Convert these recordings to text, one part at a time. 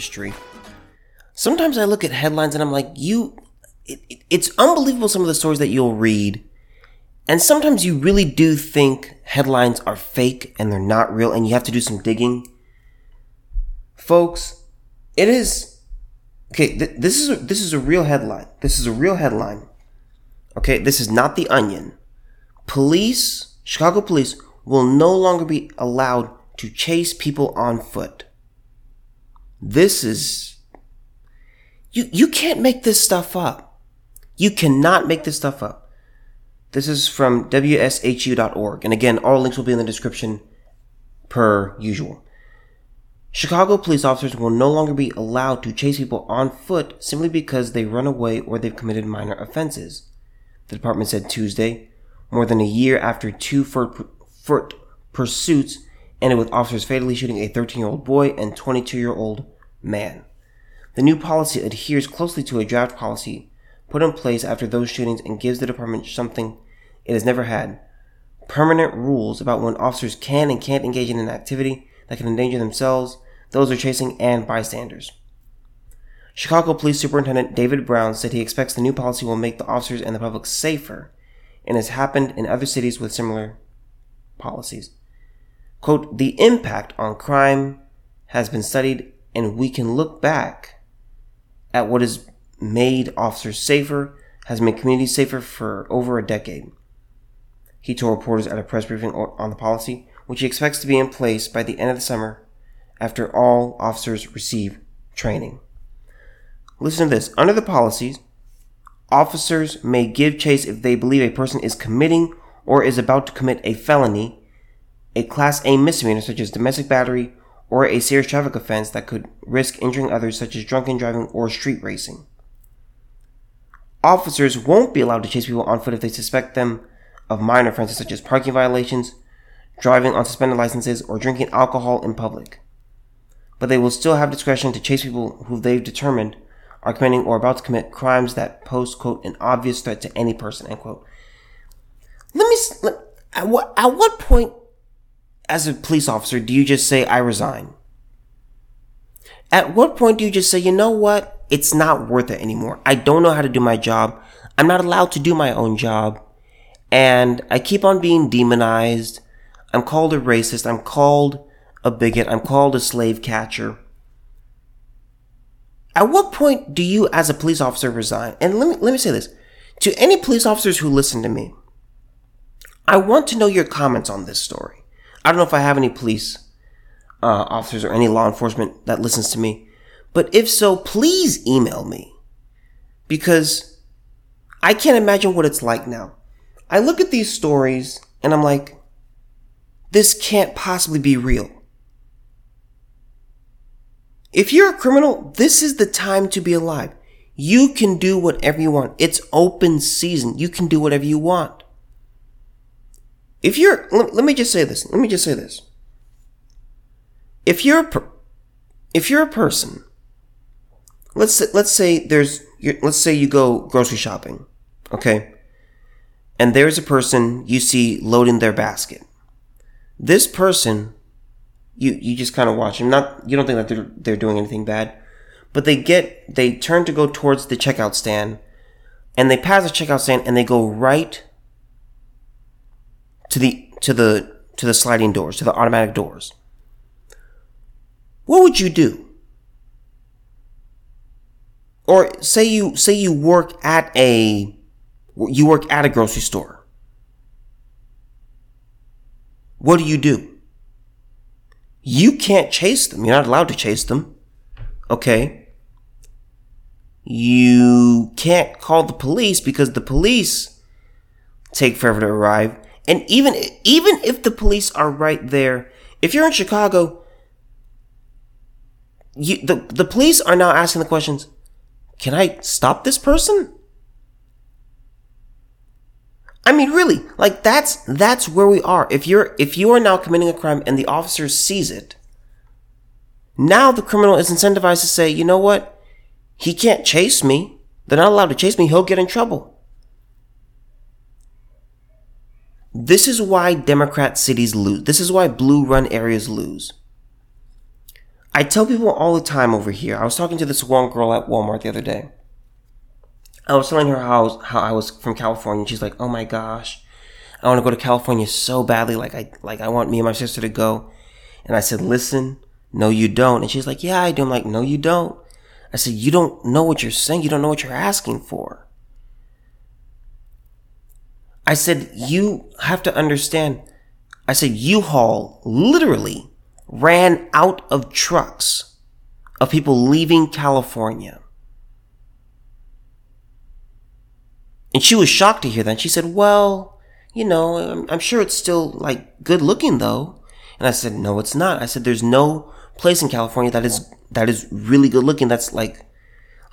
history. Sometimes I look at headlines and I'm like, you, it, it, it's unbelievable some of the stories that you'll read. And sometimes you really do think headlines are fake and they're not real and you have to do some digging. Folks, it is, okay, th- this is, a, this is a real headline. This is a real headline. Okay, this is not the onion. Police, Chicago police, will no longer be allowed to chase people on foot. This is you you can't make this stuff up. You cannot make this stuff up. This is from wshu.org and again all links will be in the description per usual. Chicago police officers will no longer be allowed to chase people on foot simply because they run away or they've committed minor offenses the department said Tuesday, more than a year after two foot, pursuits ended with officers fatally shooting a 13 year old boy and 22 year old man. The new policy adheres closely to a draft policy put in place after those shootings and gives the department something it has never had permanent rules about when officers can and can't engage in an activity that can endanger themselves, those they're chasing, and bystanders. Chicago Police Superintendent David Brown said he expects the new policy will make the officers and the public safer and has happened in other cities with similar policies. Quote, the impact on crime has been studied and we can look back at what has made officers safer, has made communities safer for over a decade. He told reporters at a press briefing on the policy, which he expects to be in place by the end of the summer after all officers receive training. Listen to this. Under the policies, officers may give chase if they believe a person is committing or is about to commit a felony, a Class A misdemeanor such as domestic battery, or a serious traffic offense that could risk injuring others such as drunken driving or street racing. Officers won't be allowed to chase people on foot if they suspect them of minor offenses such as parking violations, driving on suspended licenses, or drinking alcohol in public. But they will still have discretion to chase people who they've determined are committing or about to commit crimes that pose, quote, an obvious threat to any person, end quote. Let me, let, at what, at what point, as a police officer, do you just say, I resign? At what point do you just say, you know what? It's not worth it anymore. I don't know how to do my job. I'm not allowed to do my own job. And I keep on being demonized. I'm called a racist. I'm called a bigot. I'm called a slave catcher. At what point do you, as a police officer, resign? And let me, let me say this to any police officers who listen to me, I want to know your comments on this story. I don't know if I have any police uh, officers or any law enforcement that listens to me, but if so, please email me because I can't imagine what it's like now. I look at these stories and I'm like, this can't possibly be real. If you're a criminal, this is the time to be alive. You can do whatever you want. It's open season. You can do whatever you want. If you're, let, me just say this. Let me just say this. If you're, a, if you're a person, let's say, let's say there's, let's say you go grocery shopping, okay, and there's a person you see loading their basket. This person you you just kind of watch them. Not you don't think that they're they're doing anything bad, but they get they turn to go towards the checkout stand, and they pass the checkout stand and they go right to the to the to the sliding doors to the automatic doors. What would you do? Or say you say you work at a you work at a grocery store. What do you do? You can't chase them. You're not allowed to chase them. Okay? You can't call the police because the police take forever to arrive. And even even if the police are right there, if you're in Chicago, you the, the police are now asking the questions, can I stop this person? I mean, really, like that's that's where we are. If you're if you are now committing a crime and the officer sees it, now the criminal is incentivized to say, you know what, he can't chase me. They're not allowed to chase me. He'll get in trouble. This is why Democrat cities lose. This is why blue run areas lose. I tell people all the time over here. I was talking to this one girl at Walmart the other day. I was telling her how how I was from California. She's like, "Oh my gosh, I want to go to California so badly. Like I like I want me and my sister to go." And I said, "Listen, no, you don't." And she's like, "Yeah, I do." I'm like, "No, you don't." I said, "You don't know what you're saying. You don't know what you're asking for." I said, "You have to understand." I said, U-Haul literally ran out of trucks of people leaving California. And she was shocked to hear that. She said, Well, you know, I'm, I'm, sure it's still like good looking though. And I said, No, it's not. I said, There's no place in California that is, that is really good looking. That's like,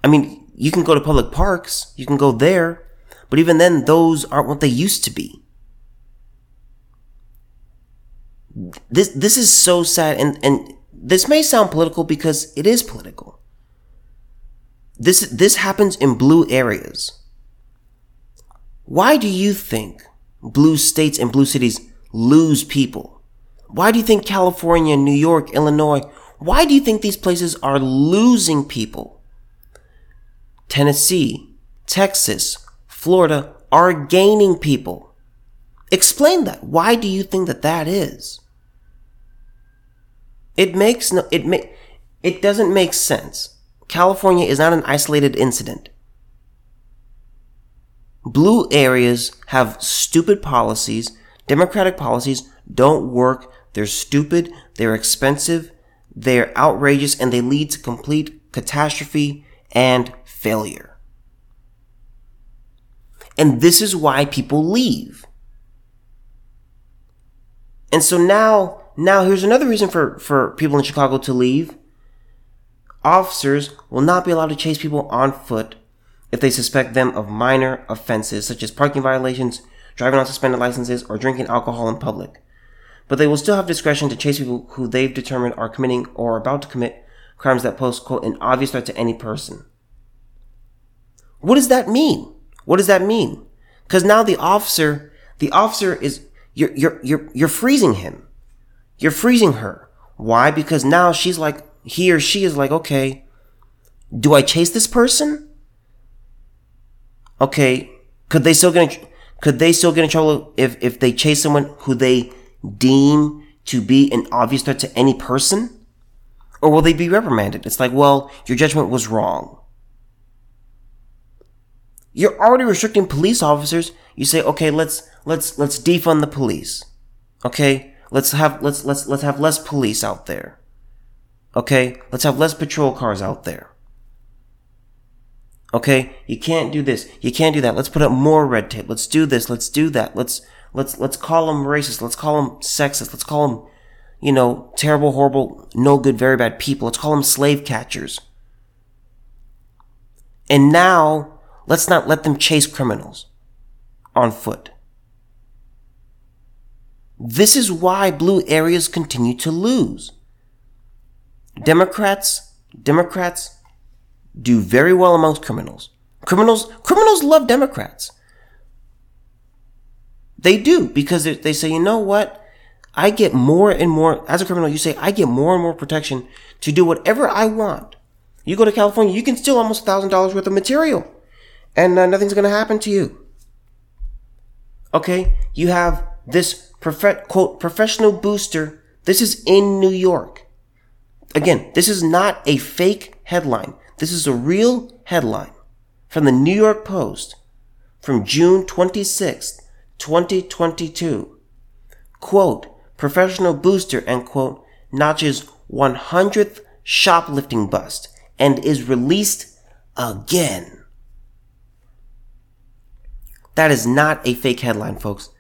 I mean, you can go to public parks, you can go there, but even then, those aren't what they used to be. This, this is so sad. And, and this may sound political because it is political. This, this happens in blue areas why do you think blue states and blue cities lose people? Why do you think California, New York, Illinois, why do you think these places are losing people? Tennessee, Texas, Florida are gaining people. Explain that. Why do you think that that is? It makes no, it ma- it doesn't make sense. California is not an isolated incident. Blue areas have stupid policies. Democratic policies don't work. They're stupid. They're expensive. They're outrageous and they lead to complete catastrophe and failure. And this is why people leave. And so now, now here's another reason for, for people in Chicago to leave. Officers will not be allowed to chase people on foot if they suspect them of minor offenses such as parking violations, driving on suspended licenses, or drinking alcohol in public. But they will still have discretion to chase people who they've determined are committing or about to commit crimes that pose, quote, an obvious threat to any person. What does that mean? What does that mean? Because now the officer, the officer is, you're, you're, you're, you're freezing him. You're freezing her. Why? Because now she's like, he or she is like, okay, do I chase this person? okay, could they still get in, could they still get in trouble if if they chase someone who they deem to be an obvious threat to any person? Or will they be reprimanded? It's like, well, your judgment was wrong. You're already restricting police officers. You say, okay, let's let's let's defund the police. Okay? Let's have let's let's let's have less police out there. Okay? Let's have less patrol cars out there. Okay? You can't do this. You can't do that. Let's put up more red tape. Let's do this. Let's do that. Let's, let's, let's call them racist. Let's call them sexist. Let's call them, you know, terrible, horrible, no good, very bad people. Let's call them slave catchers. And now, let's not let them chase criminals on foot. This is why blue areas continue to lose. Democrats, Democrats do very well amongst criminals. Criminals, criminals love Democrats. They do because they say, you know what? I get more and more, as a criminal, you say, I get more and more protection to do whatever I want. You go to California, you can steal almost $1,000 worth of material and uh, nothing's going to happen to you. Okay? You have this prof- quote, professional booster. This is in New York. Again, this is not a fake headline. This is a real headline from the New York Post from June 26, 2022. Quote, professional booster, end quote, notches 100th shoplifting bust and is released again. That is not a fake headline, folks.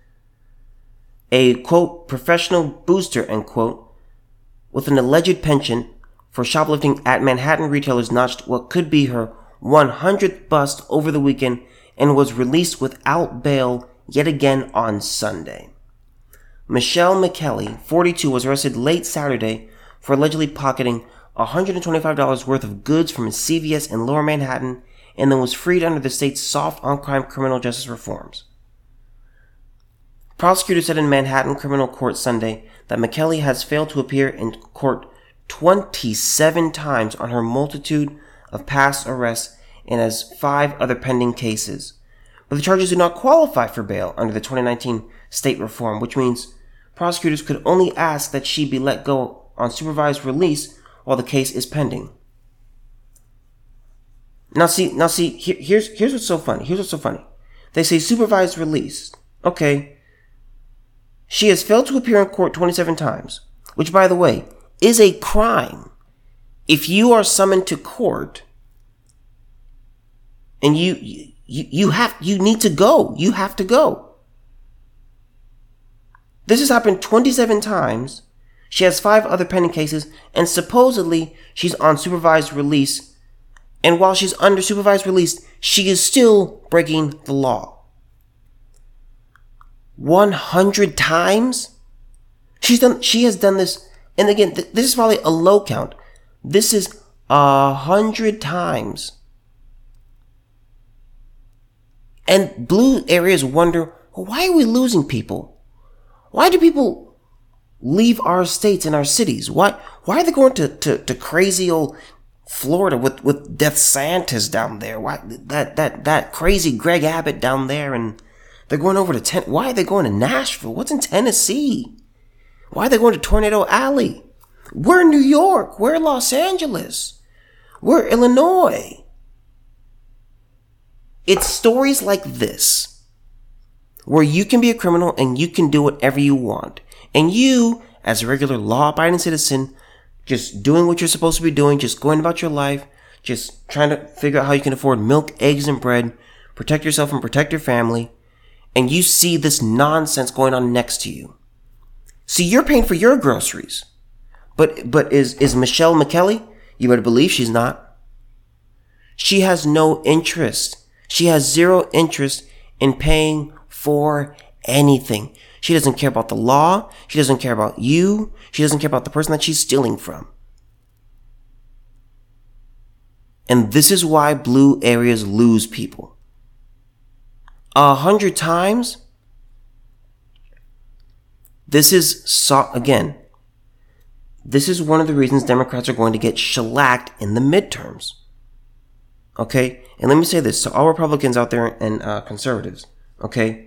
A quote, professional booster, end quote, with an alleged penchant for shoplifting at Manhattan retailers notched what could be her 100th bust over the weekend and was released without bail yet again on Sunday. Michelle McKelly, 42, was arrested late Saturday for allegedly pocketing $125 worth of goods from a CVS in Lower Manhattan and then was freed under the state's soft on crime criminal justice reforms. Prosecutors said in Manhattan criminal court Sunday that McKelly has failed to appear in court 27 times on her multitude of past arrests and has five other pending cases. But the charges do not qualify for bail under the 2019 state reform, which means prosecutors could only ask that she be let go on supervised release while the case is pending. Now see, now see, here, here's here's what's so funny. Here's what's so funny. They say supervised release. Okay. She has failed to appear in court 27 times, which by the way, is a crime. If you are summoned to court and you you you have you need to go. You have to go. This has happened 27 times. She has five other pending cases, and supposedly she's on supervised release. And while she's under supervised release, she is still breaking the law. 100 times? She's done, she has done this, and again, th- this is probably a low count. This is a hundred times. And blue areas wonder, why are we losing people? Why do people leave our states and our cities? Why, why are they going to, to, to crazy old Florida with, with Death Santas down there? Why, that, that, that crazy Greg Abbott down there and they're going over to ten, why are they going to Nashville? What's in Tennessee? Why are they going to Tornado Alley? We're New York. We're Los Angeles. We're Illinois. It's stories like this where you can be a criminal and you can do whatever you want. And you, as a regular law abiding citizen, just doing what you're supposed to be doing, just going about your life, just trying to figure out how you can afford milk, eggs, and bread, protect yourself and protect your family, and you see this nonsense going on next to you. See, you're paying for your groceries. But but is is Michelle McKelly? You better believe she's not. She has no interest she has zero interest in paying for anything. She doesn't care about the law. She doesn't care about you. She doesn't care about the person that she's stealing from. And this is why blue areas lose people. A hundred times. This is, so, again, this is one of the reasons Democrats are going to get shellacked in the midterms. Okay? And let me say this to all Republicans out there and uh, conservatives, okay?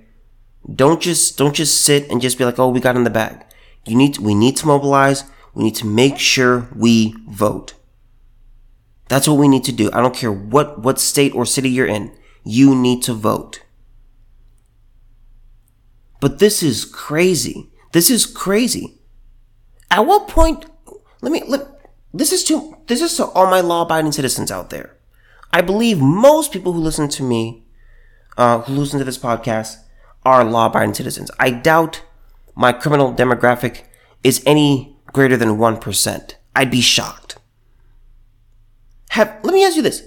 Don't just don't just sit and just be like, "Oh, we got in the bag." You need to, we need to mobilize. We need to make sure we vote. That's what we need to do. I don't care what what state or city you're in. You need to vote. But this is crazy. This is crazy. At what point let me let this is to this is to all my law abiding citizens out there. I believe most people who listen to me, uh, who listen to this podcast, are law abiding citizens. I doubt my criminal demographic is any greater than 1%. I'd be shocked. Have, let me ask you this.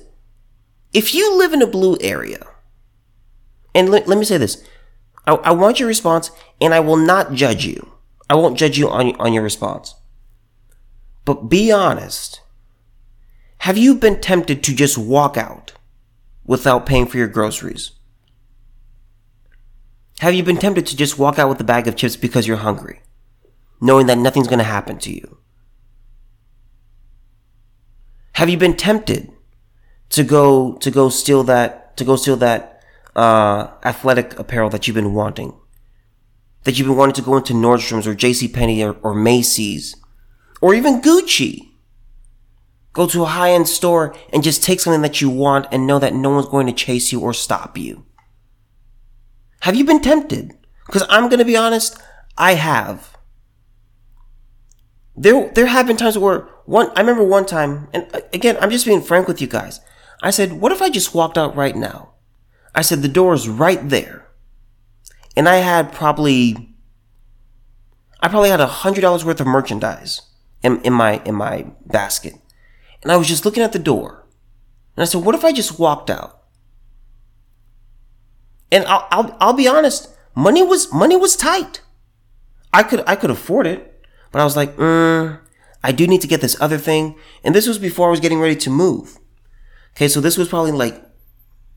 If you live in a blue area, and let, let me say this, I, I want your response, and I will not judge you. I won't judge you on, on your response. But be honest. Have you been tempted to just walk out without paying for your groceries? Have you been tempted to just walk out with a bag of chips because you're hungry, knowing that nothing's going to happen to you? Have you been tempted to go to go steal that to go steal that uh, athletic apparel that you've been wanting? That you've been wanting to go into Nordstrom's or J.C. Penney or, or Macy's or even Gucci Go to a high end store and just take something that you want and know that no one's going to chase you or stop you. Have you been tempted? Because I'm going to be honest, I have. There, there have been times where one, I remember one time, and uh, again, I'm just being frank with you guys. I said, what if I just walked out right now? I said, the door is right there. And I had probably, I probably had a hundred dollars worth of merchandise in, in my, in my basket and I was just looking at the door. And I said, what if I just walked out? And I'll, I'll, I'll be honest, money was, money was tight. I could, I could afford it, but I was like, mm, I do need to get this other thing. And this was before I was getting ready to move. Okay. So this was probably like,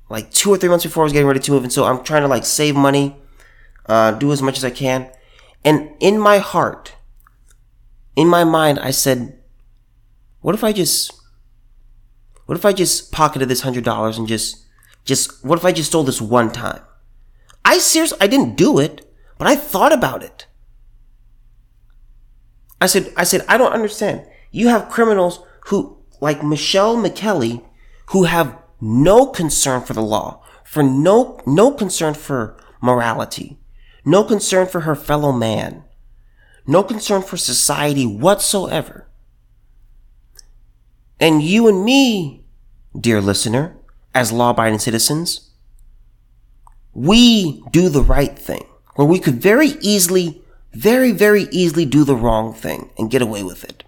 like two or three months before I was getting ready to move. And so I'm trying to like save money, uh, do as much as I can. And in my heart, in my mind, I said, what if I just, what if I just pocketed this hundred dollars and just, just, what if I just stole this one time? I seriously, I didn't do it, but I thought about it. I said, I said, I don't understand. You have criminals who, like Michelle McKelly, who have no concern for the law, for no, no concern for morality, no concern for her fellow man, no concern for society whatsoever. And you and me, dear listener, as law abiding citizens, we do the right thing, where we could very easily, very, very easily do the wrong thing and get away with it.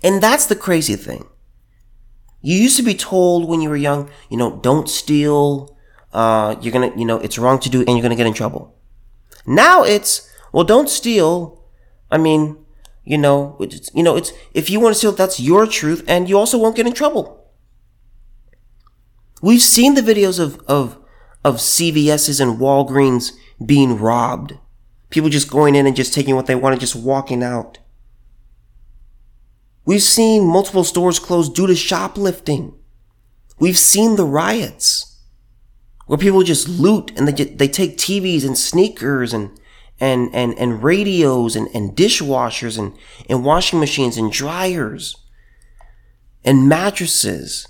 And that's the crazy thing. You used to be told when you were young, you know, don't steal, uh, you're gonna, you know, it's wrong to do and you're gonna get in trouble. Now it's, well, don't steal. I mean, you know, it's, you know, it's, if you want to steal, that's your truth and you also won't get in trouble. We've seen the videos of, of, of CVS's and Walgreens being robbed. People just going in and just taking what they want and just walking out. We've seen multiple stores closed due to shoplifting. We've seen the riots where people just loot and they get, they take TVs and sneakers and and and and radios and, and dishwashers and, and washing machines and dryers and mattresses.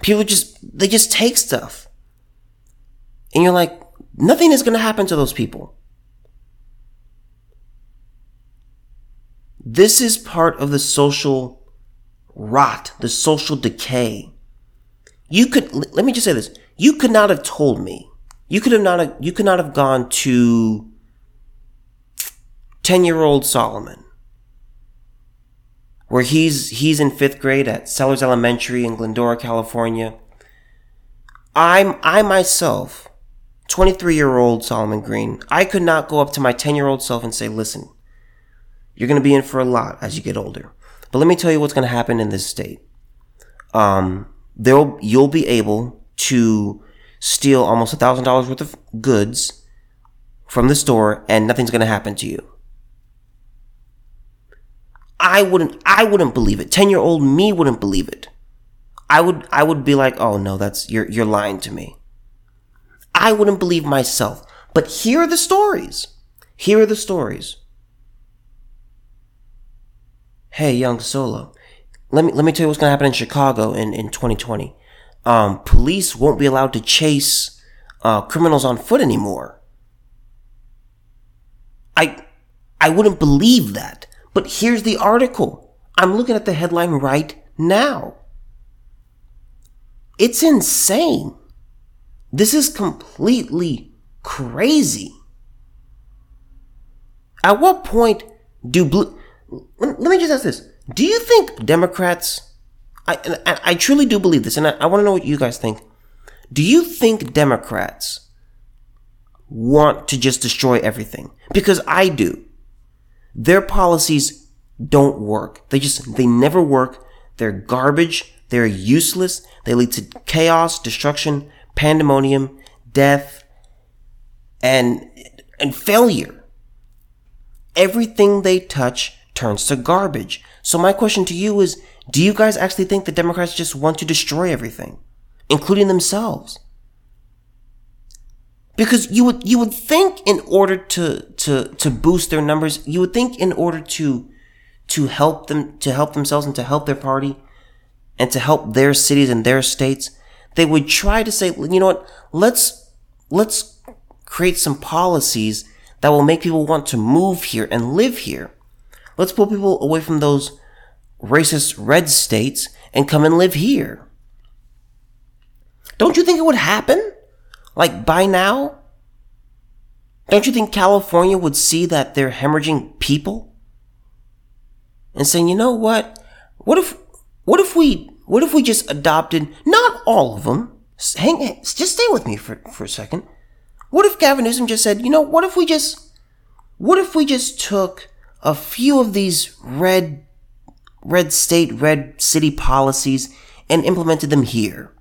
People just they just take stuff. And you're like, nothing is gonna happen to those people. This is part of the social rot, the social decay. You could, let me just say this. You could not have told me. You could have not, you could not have gone to 10 year old Solomon, where he's, he's in fifth grade at Sellers Elementary in Glendora, California. I'm, I myself, 23 year old Solomon Green, I could not go up to my 10 year old self and say, listen, you're going to be in for a lot as you get older. But let me tell you what's going to happen in this state. Um, there you'll be able to steal almost a thousand dollars worth of goods from the store and nothing's going to happen to you. I wouldn't, I wouldn't believe it. 10 year old me wouldn't believe it. I would, I would be like, oh no, that's, you're, you're lying to me. I wouldn't believe myself. But here are the stories. Here are the stories hey, young Solo, let me let me tell you what's gonna happen in Chicago in in 2020. Um, police won't be allowed to chase uh, criminals on foot anymore. I I wouldn't believe that. But here's the article. I'm looking at the headline right now. It's insane. This is completely crazy. At what point do blue let me just ask this: Do you think Democrats? I I, truly do believe this, and I, I want to know what you guys think. Do you think Democrats want to just destroy everything? Because I do. Their policies don't work. They just they never work. They're garbage. They're useless. They lead to chaos, destruction, pandemonium, death, and and failure. Everything they touch turns to garbage. So my question to you is, do you guys actually think the Democrats just want to destroy everything, including themselves? Because you would you would think in order to to to boost their numbers, you would think in order to to help them to help themselves and to help their party and to help their cities and their states, they would try to say, you know what, let's let's create some policies that will make people want to move here and live here. Let's pull people away from those racist red states and come and live here. Don't you think it would happen? Like by now? Don't you think California would see that they're hemorrhaging people? And saying, you know what? What if, what if we, what if we just adopted, not all of them, hang, just stay with me for, for a second. What if Gavin Newsom just said, you know, what if we just, what if we just took a few of these red, red state, red city policies and implemented them here?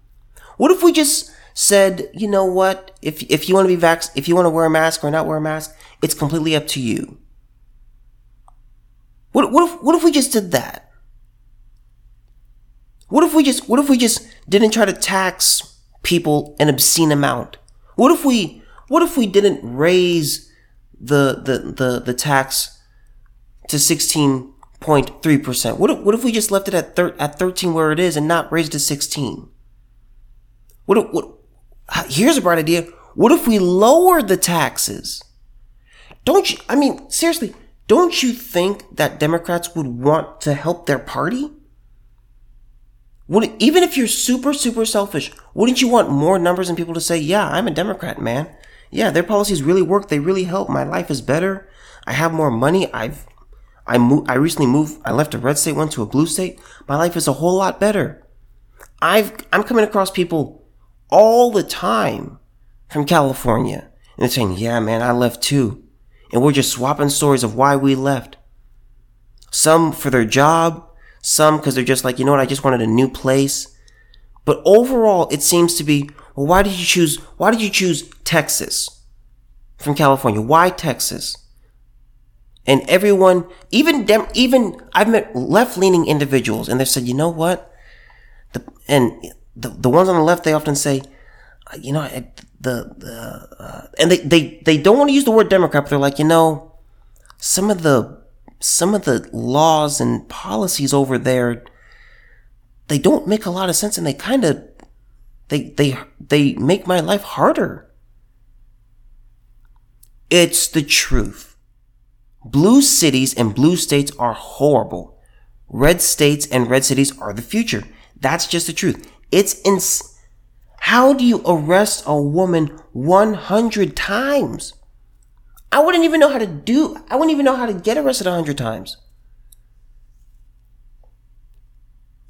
What if we just said, you know what? If, if you want to be vax, if you want to wear a mask or not wear a mask, it's completely up to you. What, what if, what if we just did that? What if we just what if we just didn't try to tax people an obscene amount? What if we what if we didn't raise the the the, the tax to 16.3%? What if, what if we just left it at thir- at 13 where it is and not raised to 16? What what Here's a bright idea. What if we lower the taxes? Don't you I mean seriously, don't you think that Democrats would want to help their party? Would, even if you're super, super selfish, wouldn't you want more numbers and people to say, yeah, I'm a Democrat, man. Yeah, their policies really work. They really help. My life is better. I have more money. I've, I moved, I recently moved, I left a red state, went to a blue state. My life is a whole lot better. I've, I'm coming across people all the time from California and they're saying, yeah, man, I left too. And we're just swapping stories of why we left. Some for their job, some because they're just like, you know what, I just wanted a new place. But overall, it seems to be, well, why did you choose, why did you choose Texas from California? Why Texas? And everyone, even them, even I've met left-leaning individuals, and they've said, you know what? The, and the, the ones on the left, they often say, you know, the, the uh, and they, they, they don't want to use the word Democrat, but they're like, you know, some of the some of the laws and policies over there they don't make a lot of sense and they kind of they they they make my life harder. It's the truth. Blue cities and blue states are horrible. Red states and red cities are the future. That's just the truth it's ins- how do you arrest a woman 100 times I wouldn't even know how to do, I wouldn't even know how to get arrested a hundred times.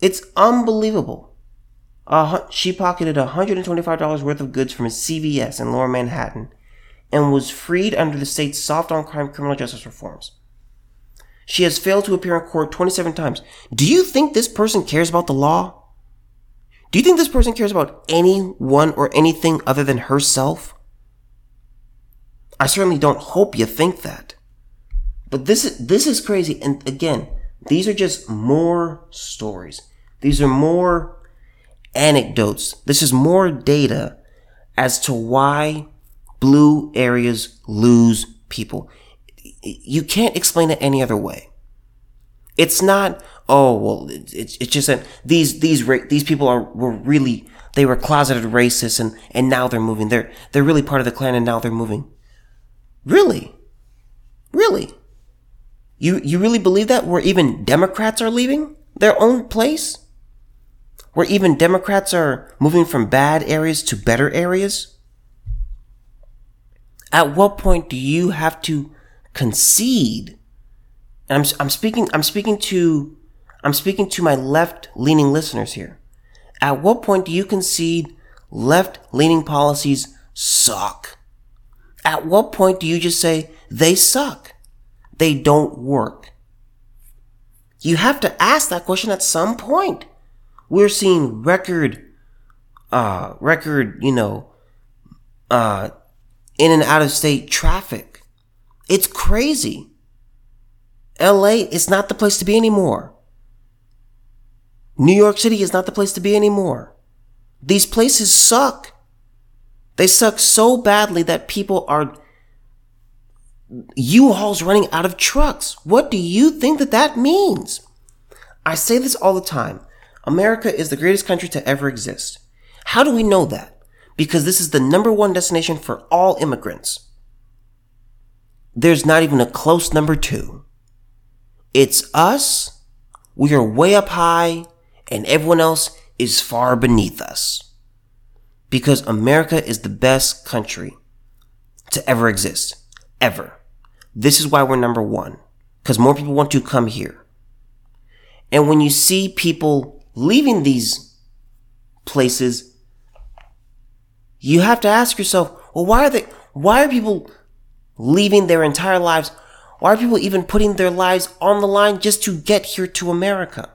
It's unbelievable. Uh, she pocketed $125 worth of goods from a CVS in lower Manhattan and was freed under the state's soft on crime criminal justice reforms. She has failed to appear in court 27 times. Do you think this person cares about the law? Do you think this person cares about anyone or anything other than herself? I certainly don't hope you think that. But this is, this is crazy. And again, these are just more stories. These are more anecdotes. This is more data as to why blue areas lose people. You can't explain it any other way. It's not, oh, well, it's, it's just that these, these, these people are, were really, they were closeted racists and, and now they're moving. They're, they're really part of the Klan and now they're moving. Really? Really? You, you really believe that? Where even Democrats are leaving their own place? Where even Democrats are moving from bad areas to better areas? At what point do you have to concede? And I'm, I'm speaking, I'm speaking to, I'm speaking to my left leaning listeners here. At what point do you concede left leaning policies suck? At what point do you just say, they suck? They don't work. You have to ask that question at some point. We're seeing record, uh, record, you know, uh, in and out of state traffic. It's crazy. LA is not the place to be anymore. New York City is not the place to be anymore. These places suck. They suck so badly that people are U-Hauls running out of trucks. What do you think that that means? I say this all the time. America is the greatest country to ever exist. How do we know that? Because this is the number one destination for all immigrants. There's not even a close number two. It's us. We are way up high and everyone else is far beneath us because America is the best country to ever exist. Ever. This is why we're number one. Because more people want to come here. And when you see people leaving these places, you have to ask yourself, well, why are they, why are people leaving their entire lives? Why are people even putting their lives on the line just to get here to America?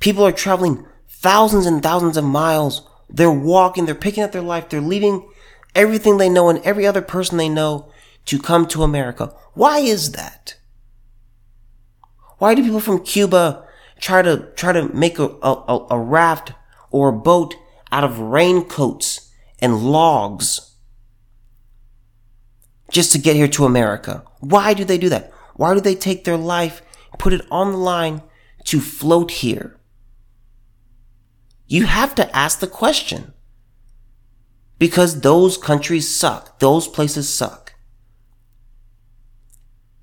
People are traveling thousands and thousands of miles they're walking, they're picking up their life, they're leaving everything they know and every other person they know to come to America. Why is that? Why do people from Cuba try to try to make a, a, a raft or a boat out of raincoats and logs just to get here to America. Why do they do that? Why do they take their life, put it on the line to float here? You have to ask the question. Because those countries suck. Those places suck.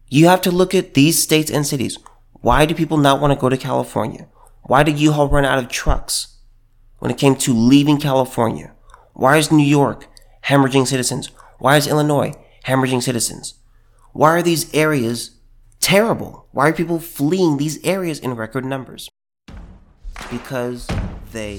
You have to look at these states and cities. Why do people not want to go to California? Why did U-Haul run out of trucks when it came to leaving California? Why is New York hemorrhaging citizens? Why is Illinois hemorrhaging citizens? Why are these areas terrible? Why are people fleeing these areas in record numbers? Because they